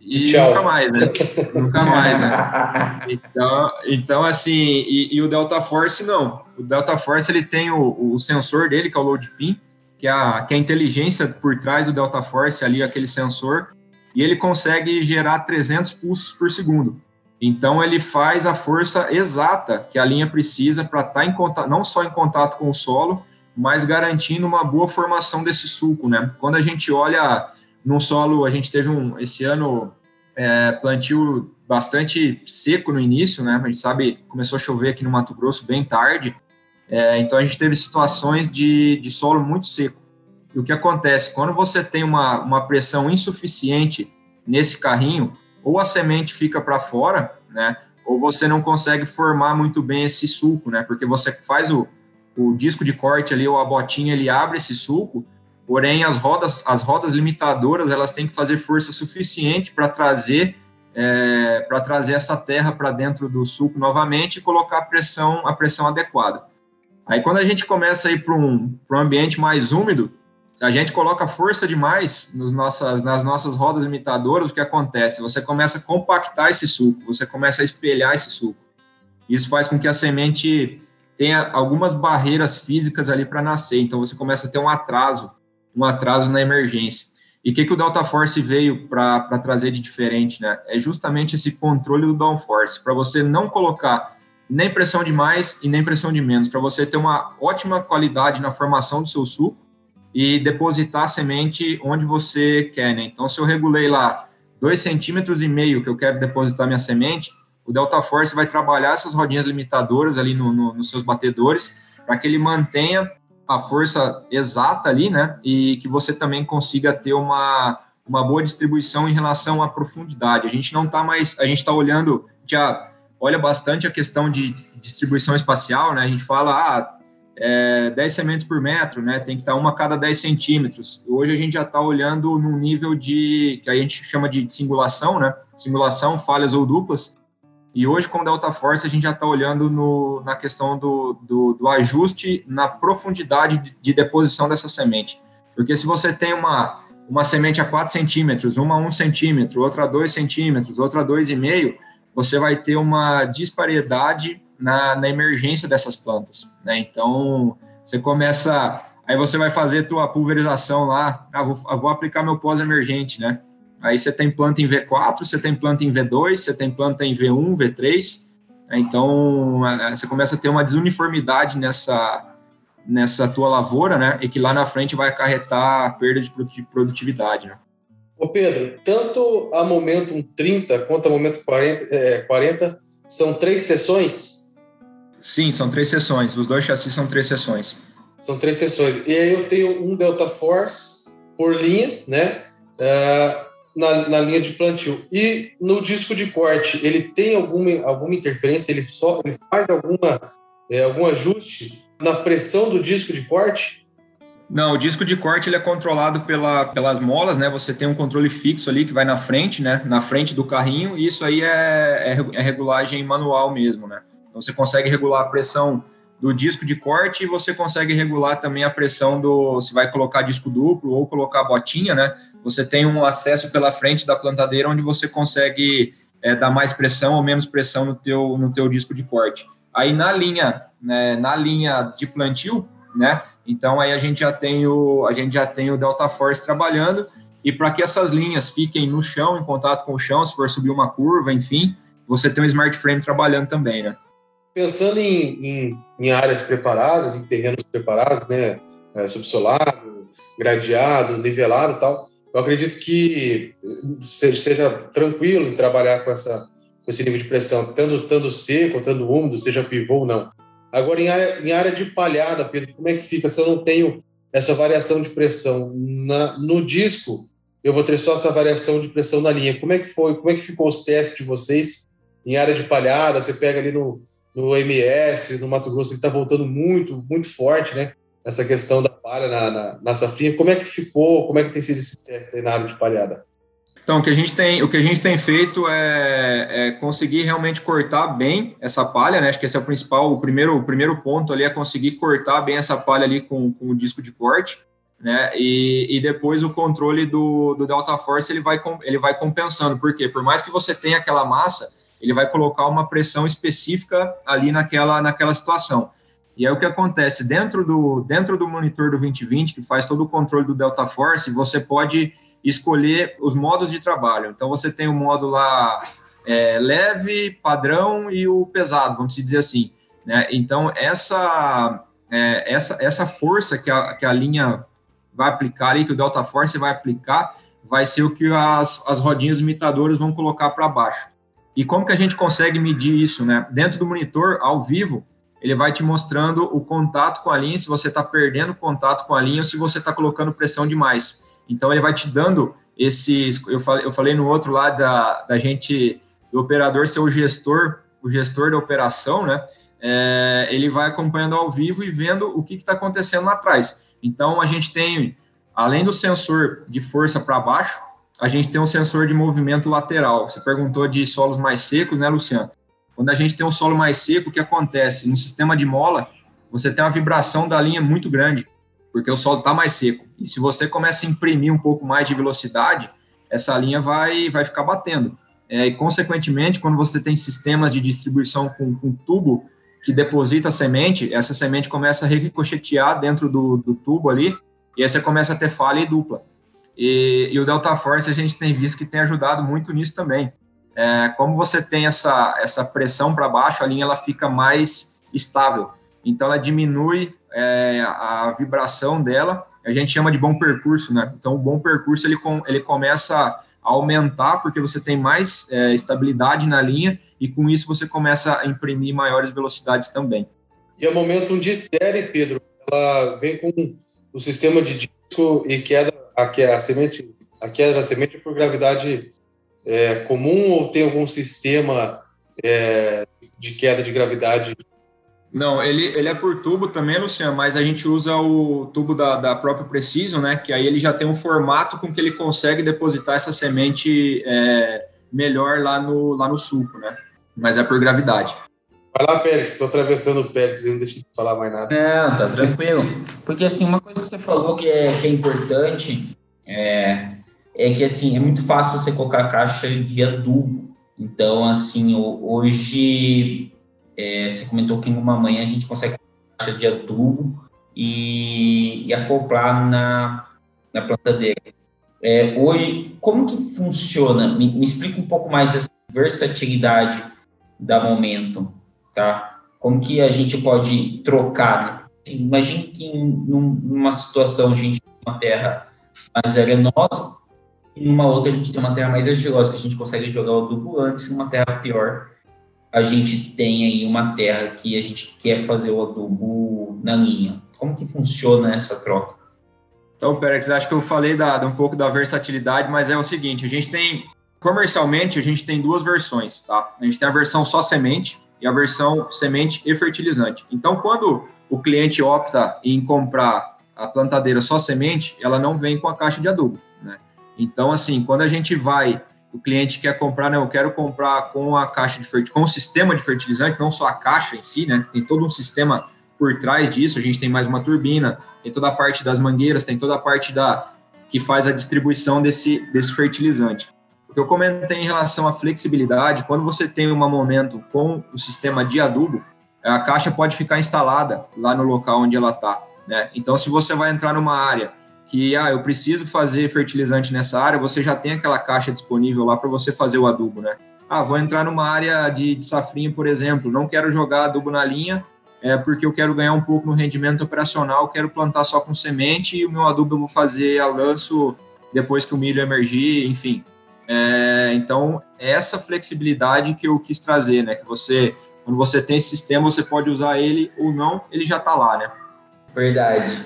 e nunca mais, né? nunca mais, né? Então, então assim, e, e, o Delta Force não. O Delta Force ele tem o, o sensor dele, que é o load pin, que é, a, que é a inteligência por trás do Delta Force ali, aquele sensor, e ele consegue gerar 300 pulsos por segundo. Então ele faz a força exata que a linha precisa para estar tá em contato, não só em contato com o solo, mas garantindo uma boa formação desse sulco, né? Quando a gente olha no solo, a gente teve um esse ano é, plantio bastante seco no início, né? A gente sabe começou a chover aqui no Mato Grosso bem tarde, é, então a gente teve situações de, de solo muito seco. E o que acontece? Quando você tem uma, uma pressão insuficiente nesse carrinho, ou a semente fica para fora, né? Ou você não consegue formar muito bem esse sulco, né? Porque você faz o, o disco de corte ali, ou a botinha, ele abre esse sulco, porém as rodas, as rodas limitadoras, elas têm que fazer força suficiente para trazer é, para trazer essa terra para dentro do sulco novamente e colocar a pressão, a pressão adequada. Aí quando a gente começa a ir para um, um ambiente mais úmido, se a gente coloca força demais nos nossas, nas nossas rodas limitadoras, o que acontece? Você começa a compactar esse suco, você começa a espelhar esse suco. Isso faz com que a semente tenha algumas barreiras físicas ali para nascer, então você começa a ter um atraso, um atraso na emergência. E o que, que o Delta Force veio para trazer de diferente, né? É justamente esse controle do downforce, para você não colocar nem pressão de mais e nem pressão de menos, para você ter uma ótima qualidade na formação do seu suco e depositar a semente onde você quer, né? Então, se eu regulei lá dois centímetros e meio que eu quero depositar minha semente, o Delta Force vai trabalhar essas rodinhas limitadoras ali no, no, nos seus batedores para que ele mantenha a força exata ali, né? E que você também consiga ter uma, uma boa distribuição em relação à profundidade. A gente não está mais, a gente está olhando, já olha bastante a questão de distribuição espacial, né? A gente fala, ah, é, 10 sementes por metro, né? Tem que estar uma a cada 10 centímetros. Hoje a gente já está olhando num nível de que a gente chama de singulação, né? Simulação, falhas ou duplas. E hoje, com Delta Force, a gente já está olhando no, na questão do, do, do, ajuste na profundidade de, de, deposição dessa semente. Porque se você tem uma, uma semente a 4 centímetros, uma a 1 centímetro, outra a 2 centímetros, outra a 2,5, você vai ter uma disparidade na, na emergência dessas plantas, né? Então, você começa, aí você vai fazer tua pulverização lá, ah, vou, vou aplicar meu pós-emergente, né? Aí você tem planta em V4, você tem planta em V2, você tem planta em V1, V3, né? então você começa a ter uma desuniformidade nessa, nessa tua lavoura, né? E que lá na frente vai acarretar a perda de produtividade, né? Ô Pedro, tanto a Momentum 30 quanto a Momentum 40, é, 40 são três sessões? Sim, são três sessões. Os dois chassis são três sessões. São três sessões. E aí eu tenho um Delta Force por linha, né? Uh, na, na, linha de plantio. E no disco de corte, ele tem alguma, alguma interferência? Ele, só, ele faz alguma, é, algum ajuste na pressão do disco de corte? Não, o disco de corte ele é controlado pela, pelas molas, né? Você tem um controle fixo ali que vai na frente, né? Na frente do carrinho, e isso aí é, é, é regulagem manual mesmo, né? Então você consegue regular a pressão do disco de corte e você consegue regular também a pressão do se vai colocar disco duplo ou colocar botinha, né? Você tem um acesso pela frente da plantadeira onde você consegue é, dar mais pressão ou menos pressão no teu no teu disco de corte. Aí na linha né, na linha de plantio, né? Então aí a gente já tem o a gente já tem o Delta Force trabalhando e para que essas linhas fiquem no chão, em contato com o chão, se for subir uma curva, enfim, você tem um smart frame trabalhando também, né? Pensando em, em, em, áreas preparadas, em terrenos preparados, né, é, subsolado, gradeado, nivelado tal, eu acredito que seja, seja, tranquilo em trabalhar com, essa, com esse nível de pressão, tanto, tanto seco, tanto úmido, seja pivô ou não. Agora, em área, em área de palhada, Pedro, como é que fica se eu não tenho essa variação de pressão? Na, no disco, eu vou ter só essa variação de pressão na linha. Como é que foi? Como é que ficou os testes de vocês em área de palhada? Você pega ali no, no MS, no Mato Grosso, ele está voltando muito, muito forte, né? Essa questão da palha na, na, na. Como é que ficou, como é que tem sido esse área de palhada? Então, o que a gente tem, o que a gente tem feito é, é, conseguir realmente cortar bem essa palha, né? Acho que esse é o principal, o primeiro, o primeiro ponto ali é conseguir cortar bem essa palha ali com, com o disco de corte, né? E, e depois o controle do, do Delta Force ele vai, ele vai compensando, porque por mais que você tenha aquela massa, ele vai colocar uma pressão específica ali naquela, naquela situação. E aí o que acontece? Dentro do, dentro do monitor do 2020, que faz todo o controle do Delta Force, você pode escolher os modos de trabalho. Então você tem o modo lá é, leve, padrão e o pesado, vamos dizer assim. Né? Então essa, é, essa, essa força que a, que a linha vai aplicar ali, que o Delta Force vai aplicar, vai ser o que as, as rodinhas imitadoras vão colocar para baixo. E como que a gente consegue medir isso, né? Dentro do monitor, ao vivo, ele vai te mostrando o contato com a linha, se você está perdendo contato com a linha ou se você está colocando pressão demais. Então, ele vai te dando esses... Eu falei, eu falei no outro lado da, da gente, do operador ser o gestor, o gestor da operação, né? É, ele vai acompanhando ao vivo e vendo o que está acontecendo lá atrás. Então, a gente tem, além do sensor de força para baixo, a gente tem um sensor de movimento lateral. Você perguntou de solos mais secos, né, Luciano? Quando a gente tem um solo mais seco, o que acontece? No sistema de mola, você tem uma vibração da linha muito grande, porque o solo está mais seco. E se você começa a imprimir um pouco mais de velocidade, essa linha vai, vai ficar batendo. É, e, consequentemente, quando você tem sistemas de distribuição com, com tubo que deposita a semente, essa semente começa a ricochetear dentro do, do tubo ali, e aí você começa a ter falha dupla. E, e, o Delta Force a gente tem visto que tem ajudado muito nisso também. É, como você tem essa, essa pressão para baixo, a linha ela fica mais estável. Então ela diminui é, a vibração dela. A gente chama de bom percurso, né? Então o bom percurso ele, com, ele começa a aumentar porque você tem mais é, estabilidade na linha e com isso você começa a imprimir maiores velocidades também. E o momento de série, Pedro, ela vem com o sistema de disco e queda a, a semente, a queda da semente é por gravidade é, comum ou tem algum sistema é, de queda de gravidade? Não, ele, ele é por tubo também, Luciano, mas a gente usa o tubo da, da própria Precision, né? Que aí ele já tem um formato com que ele consegue depositar essa semente é, melhor lá no, lá no suco, né? Mas é por gravidade. Vai lá, Pérez, estou atravessando o Pérez, não deixa de falar mais nada. Não, tá tranquilo. Porque, assim, uma coisa que você falou que é, que é importante é, é que, assim, é muito fácil você colocar caixa de adubo. Então, assim, hoje, é, você comentou que numa manhã a gente consegue caixa de adubo e, e acoplar na, na plantadeira. É, hoje, como que funciona? Me, me explica um pouco mais dessa versatilidade da Momento tá? Como que a gente pode trocar, né? assim, imagine que em numa situação a gente tem uma terra mais arenosa, e numa outra a gente tem uma terra mais argilosa, que a gente consegue jogar o adubo antes, e uma terra pior, a gente tem aí uma terra que a gente quer fazer o adubo na linha. Como que funciona essa troca? Então, Perex, acho que eu falei da, um pouco da versatilidade, mas é o seguinte, a gente tem, comercialmente, a gente tem duas versões, tá? A gente tem a versão só semente e a versão semente e fertilizante. Então, quando o cliente opta em comprar a plantadeira só semente, ela não vem com a caixa de adubo, né? Então, assim, quando a gente vai, o cliente quer comprar, né? Eu quero comprar com a caixa de com o sistema de fertilizante, não só a caixa em si, né? Tem todo um sistema por trás disso, a gente tem mais uma turbina, tem toda a parte das mangueiras, tem toda a parte da que faz a distribuição desse, desse fertilizante. O que eu comentei em relação à flexibilidade, quando você tem um momento com o sistema de adubo, a caixa pode ficar instalada lá no local onde ela está. Né? Então, se você vai entrar numa área que, ah, eu preciso fazer fertilizante nessa área, você já tem aquela caixa disponível lá para você fazer o adubo, né? Ah, vou entrar numa área de, de safrinha, por exemplo, não quero jogar adubo na linha, é porque eu quero ganhar um pouco no rendimento operacional, quero plantar só com semente e o meu adubo eu vou fazer a lanço depois que o milho emergir, enfim. É, então, é essa flexibilidade que eu quis trazer, né? Que você, quando você tem esse sistema, você pode usar ele ou não, ele já está lá, né? Verdade.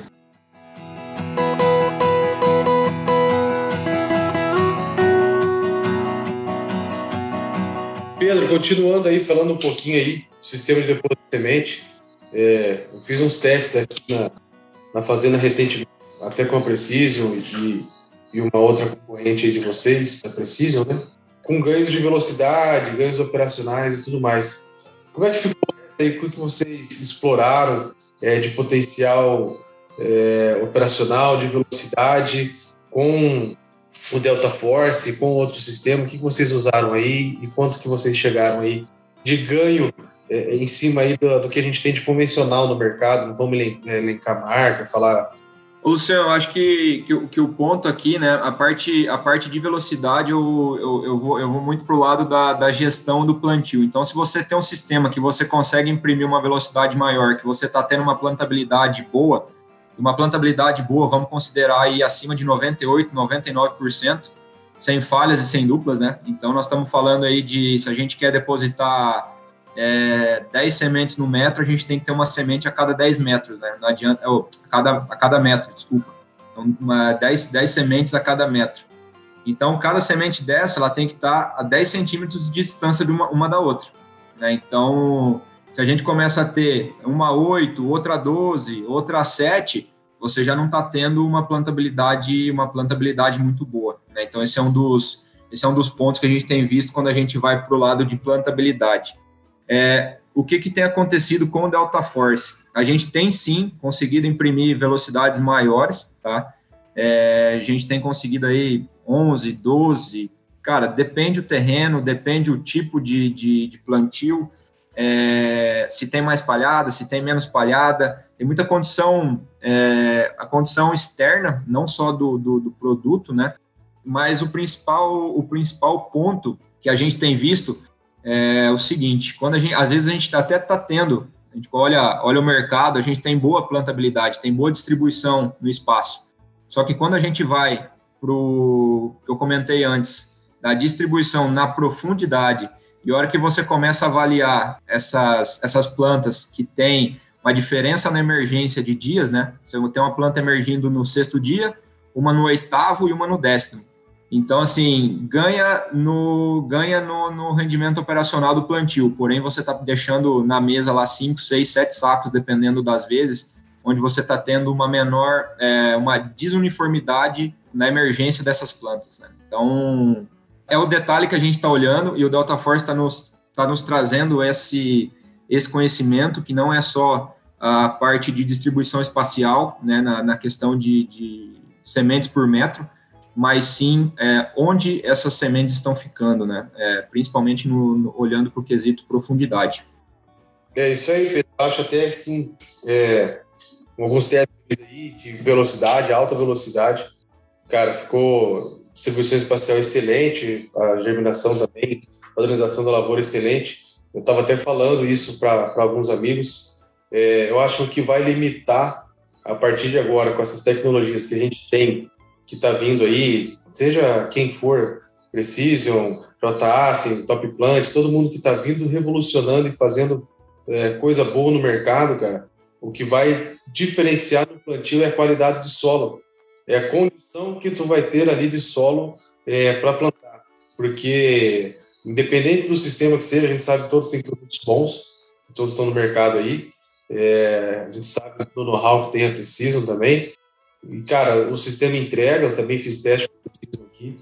Pedro, continuando aí, falando um pouquinho aí do sistema de depósito de semente, é, eu fiz uns testes aqui na, na fazenda recentemente, até com a Precision e, e uma outra concorrente de vocês, a Precision, né? Com ganhos de velocidade, ganhos operacionais e tudo mais. Como é que ficou aí? O que vocês exploraram é, de potencial é, operacional, de velocidade com o Delta Force, com outro sistema? O que vocês usaram aí e quanto que vocês chegaram aí de ganho é, em cima aí do, do, que a gente tem de convencional no mercado, não vamos elencar marca, falar. Luciano, eu acho que, que, que, o ponto aqui, né, a parte, a parte de velocidade, eu, eu, eu vou, eu vou muito para o lado da, da gestão do plantio. Então, se você tem um sistema que você consegue imprimir uma velocidade maior, que você está tendo uma plantabilidade boa, uma plantabilidade boa, vamos considerar aí acima de 98%, 99%, sem falhas e sem duplas, né? Então, nós estamos falando aí de, se a gente quer depositar é, 10 sementes no metro, a gente tem que ter uma semente a cada 10 metros, né? Não adianta, oh, a, cada, a cada metro, desculpa. Então, uma, 10, 10 sementes a cada metro. Então, cada semente dessa, ela tem que estar a 10 centímetros de distância de uma, uma da outra. Né? Então, se a gente começa a ter uma 8, outra 12, outra 7, você já não está tendo uma plantabilidade, uma plantabilidade muito boa. Né? Então, esse é um dos esse é um dos pontos que a gente tem visto quando a gente vai para o lado de plantabilidade. É, o que, que tem acontecido com o Delta Force? A gente tem sim conseguido imprimir velocidades maiores, tá? É, a gente tem conseguido aí 11, 12, cara, depende o terreno, depende o tipo de, de, de plantio, é, se tem mais palhada, se tem menos palhada, tem muita condição, é, a condição externa, não só do, do, do, produto, né? Mas o principal, o principal ponto que a gente tem visto é o seguinte: quando a gente, às vezes a gente até está tendo, a gente olha, olha o mercado, a gente tem boa plantabilidade, tem boa distribuição no espaço. Só que quando a gente vai para o que eu comentei antes, da distribuição na profundidade, e a hora que você começa a avaliar essas, essas plantas que têm uma diferença na emergência de dias, né? Você tem uma planta emergindo no sexto dia, uma no oitavo e uma no décimo. Então, assim, ganha no ganha no, no rendimento operacional do plantio, porém você está deixando na mesa lá 5, 6, 7 sacos, dependendo das vezes, onde você está tendo uma menor, é, uma desuniformidade na emergência dessas plantas. Né? Então, é o detalhe que a gente está olhando e o Delta Force está nos, tá nos trazendo esse, esse conhecimento, que não é só a parte de distribuição espacial, né, na, na questão de, de sementes por metro, mas sim é, onde essas sementes estão ficando, né? É, principalmente no, no, olhando para o quesito profundidade. É isso aí, Pedro. Acho até assim, é, alguns testes aí de velocidade, alta velocidade, cara, ficou distribuição espacial excelente, a germinação também, a organização da lavoura excelente. Eu estava até falando isso para alguns amigos. é, eu acho que vai limitar a partir de agora, com essas tecnologias que a gente tem, que está vindo aí, seja quem for, Precision, JASM, Top Plant, todo mundo que está vindo revolucionando e fazendo é, coisa boa no mercado, cara, o que vai diferenciar no plantio é a qualidade de solo, é a condição que tu vai ter ali de solo é, para plantar, porque independente do sistema que seja, a gente sabe que todos têm produtos bons, todos estão no mercado aí, é, a gente sabe do know-how que tem a Precision também, e cara, o sistema entrega, eu também fiz teste aqui,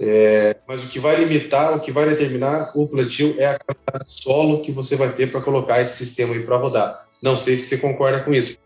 é, mas o que vai limitar, o que vai determinar o plantio é a qualidade de solo que você vai ter para colocar esse sistema aí para rodar. Não sei se você concorda com isso.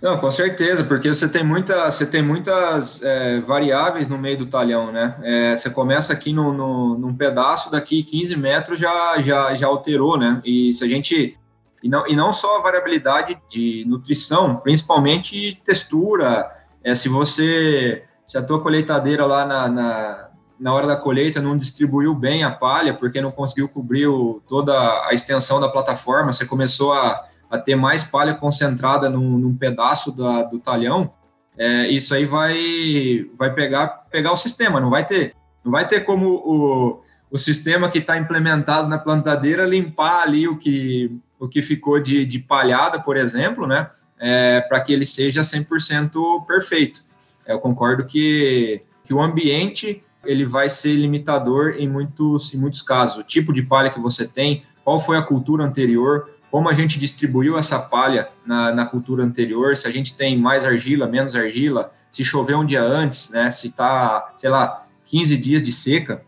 Não, com certeza, porque você tem, muita, você tem muitas é, variáveis no meio do talhão, né? É, você começa aqui no, no, num pedaço, daqui 15 metros já, já, já alterou, né? E se a gente. E não, e não só a variabilidade de nutrição, principalmente textura. É, se você. Se a tua colheitadeira lá na, na, na hora da colheita não distribuiu bem a palha, porque não conseguiu cobrir o, toda a extensão da plataforma, você começou a a ter mais palha concentrada num, num pedaço da, do talhão, é, isso aí vai, vai pegar, pegar o sistema, não vai ter, não vai ter como o, o sistema que está implementado na plantadeira limpar ali o que, o que ficou de, de palhada, por exemplo, né, é, para que ele seja 100% perfeito. Eu concordo que, que o ambiente ele vai ser limitador em muitos, em muitos casos. O tipo de palha que você tem, qual foi a cultura anterior, como a gente distribuiu essa palha na, na, cultura anterior, se a gente tem mais argila, menos argila, se choveu um dia antes, né, se está, sei lá, 15 dias de seca,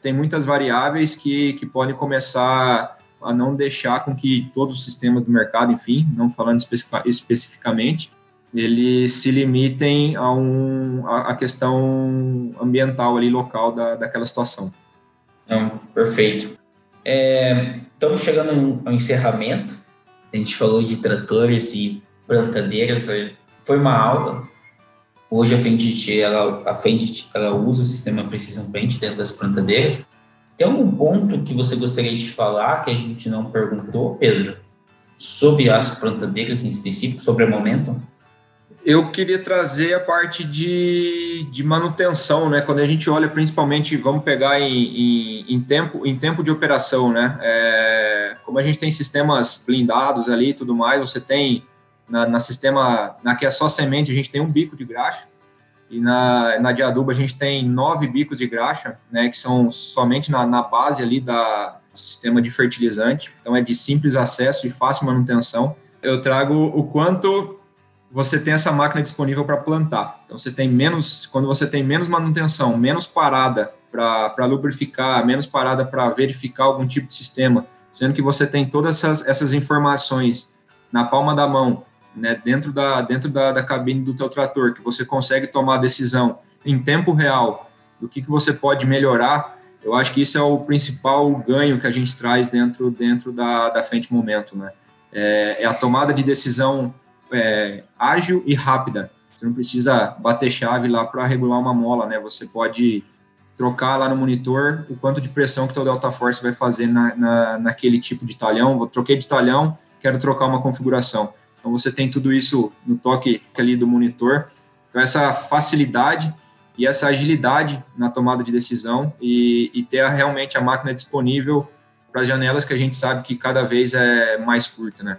tem muitas variáveis que, que podem começar a não deixar com que todos os sistemas do mercado, enfim, não falando especificamente, eles se limitem a, um, a, questão ambiental ali, local da, daquela situação. Não, perfeito. É, estamos chegando ao encerramento. A gente falou de tratores e plantadeiras. Foi uma aula. Hoje a Fendt, ela, a Fendt, ela usa o sistema Precision Plant dentro das plantadeiras. Tem algum ponto que você gostaria de falar que a gente não perguntou, Pedro? Sobre as plantadeiras em específico, sobre o momento? eu queria trazer a parte de, de manutenção, né? Quando a gente olha principalmente, vamos pegar em, em, em tempo, em tempo de operação, né? É, como a gente tem sistemas blindados ali e tudo mais, você tem na, na, sistema, na que é só semente, a gente tem um bico de graxa, e na, na de adubo a gente tem nove bicos de graxa, né? Que são somente na, na base ali da, do sistema de fertilizante, então é de simples acesso e fácil manutenção. Eu trago o quanto você tem essa máquina disponível para plantar. Então você tem menos, quando você tem menos manutenção, menos parada para lubrificar, menos parada para verificar algum tipo de sistema, sendo que você tem todas essas, essas informações na palma da mão, né, dentro da dentro da, da cabine do teu trator, que você consegue tomar a decisão em tempo real do que, que você pode melhorar. Eu acho que isso é o principal ganho que a gente traz dentro dentro da, da frente momento, né? É, é a tomada de decisão é, ágil e rápida. Você não precisa bater chave lá para regular uma mola, né? Você pode trocar lá no monitor o quanto de pressão que o Delta Force vai fazer na, na, naquele tipo de talhão. Vou troquei de talhão, quero trocar uma configuração. Então você tem tudo isso no toque ali do monitor. Então essa facilidade e essa agilidade na tomada de decisão e, e ter realmente a máquina disponível para as janelas que a gente sabe que cada vez é mais curta, né?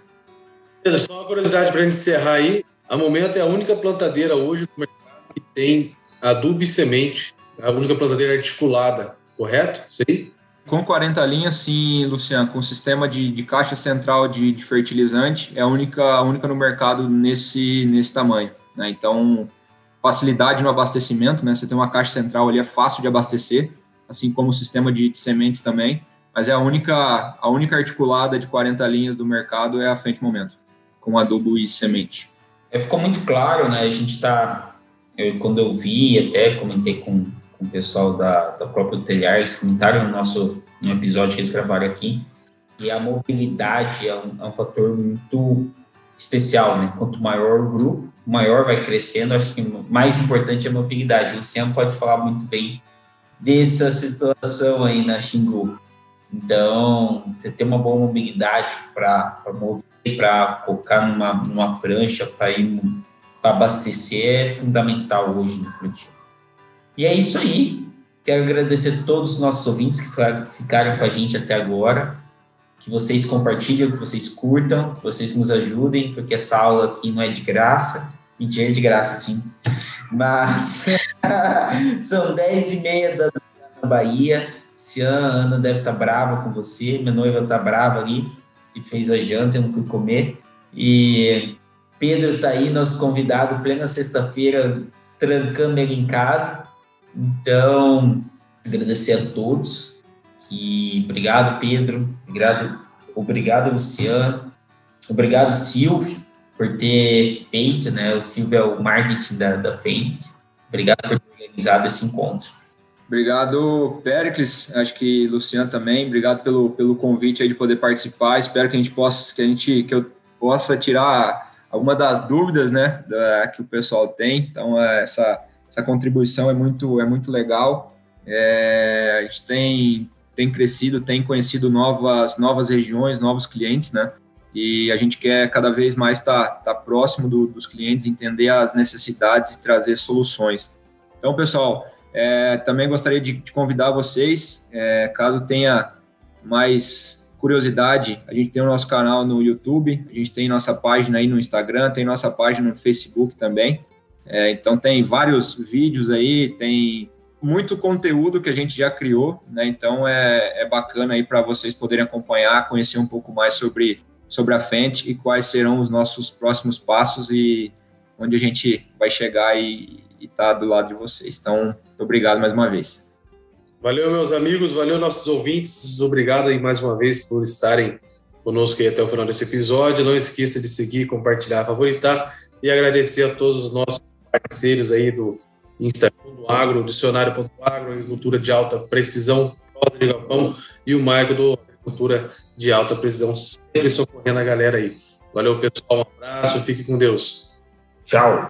Só uma curiosidade para a gente encerrar aí. A Momento é a única plantadeira hoje no mercado que tem adubo e semente. A única plantadeira articulada, correto? Isso aí? Com 40 linhas, sim, Luciano, com sistema de, de caixa central de, de, fertilizante, é a única, a única no mercado nesse, nesse tamanho. Né? Então, facilidade no abastecimento, né? Você tem uma caixa central ali, é fácil de abastecer, assim como o sistema de, de sementes também, mas é a única, a única articulada de 40 linhas do mercado é a Frente Momento com adubo e semente. É, ficou muito claro, né? A gente está, quando eu vi, até comentei com, com o pessoal da, da própria eles comentaram no nosso no episódio que eles gravaram aqui, e a mobilidade é um, é um fator muito especial, né? Quanto maior o grupo, maior vai crescendo. Acho que mais importante é a mobilidade. O Luciano pode falar muito bem dessa situação aí na Xingu. Então, você ter uma boa mobilidade para mover para colocar numa, numa prancha para ir para abastecer é fundamental hoje no plantio. E é isso aí. Quero agradecer a todos os nossos ouvintes que ficaram com a gente até agora. Que vocês compartilhem, que vocês curtam, que vocês nos ajudem, porque essa aula aqui não é de graça. Mentira, é de graça, sim. Mas são 10 e meia da Bahia. Cian, a Ana deve estar brava com você. Minha noiva está brava ali, que fez a janta, eu não fui comer. E Pedro está aí, nosso convidado, plena sexta-feira, trancando ele em casa. Então, agradecer a todos. E obrigado, Pedro. Obrigado, obrigado Luciano. Obrigado, Silvio, por ter feito, né? O Silvio é o marketing da, da Fade. Obrigado por ter organizado esse encontro. Obrigado, Pericles. Acho que Luciano também. Obrigado pelo, pelo convite aí de poder participar. Espero que a gente possa, que a gente, que eu possa tirar alguma das dúvidas, né, da, que o pessoal tem. Então, é, essa, essa contribuição é muito, é muito legal. É, a gente tem, tem crescido, tem conhecido novas, novas regiões, novos clientes, né? E a gente quer cada vez mais estar tá, tá próximo do, dos clientes, entender as necessidades e trazer soluções. Então, pessoal, é, também gostaria de, de convidar vocês, é, caso tenha mais curiosidade, a gente tem o nosso canal no YouTube, a gente tem nossa página aí no Instagram, tem nossa página no Facebook também. É, então tem vários vídeos aí, tem muito conteúdo que a gente já criou, né? Então é, é bacana aí para vocês poderem acompanhar, conhecer um pouco mais sobre, sobre a Fendt e quais serão os nossos próximos passos e onde a gente vai chegar e estar tá do lado de vocês. Então, muito obrigado mais uma vez. Valeu, meus amigos, valeu, nossos ouvintes. Obrigado aí mais uma vez por estarem conosco aí até o final desse episódio. Não esqueça de seguir, compartilhar, favoritar e agradecer a todos os nossos parceiros aí do Instagram do Agro, Dicionário.agro, Agricultura de Alta Precisão, Galpão e o Maico do Agricultura de Alta Precisão, sempre socorrendo a galera aí. Valeu, pessoal, um abraço, fique com Deus. Tchau.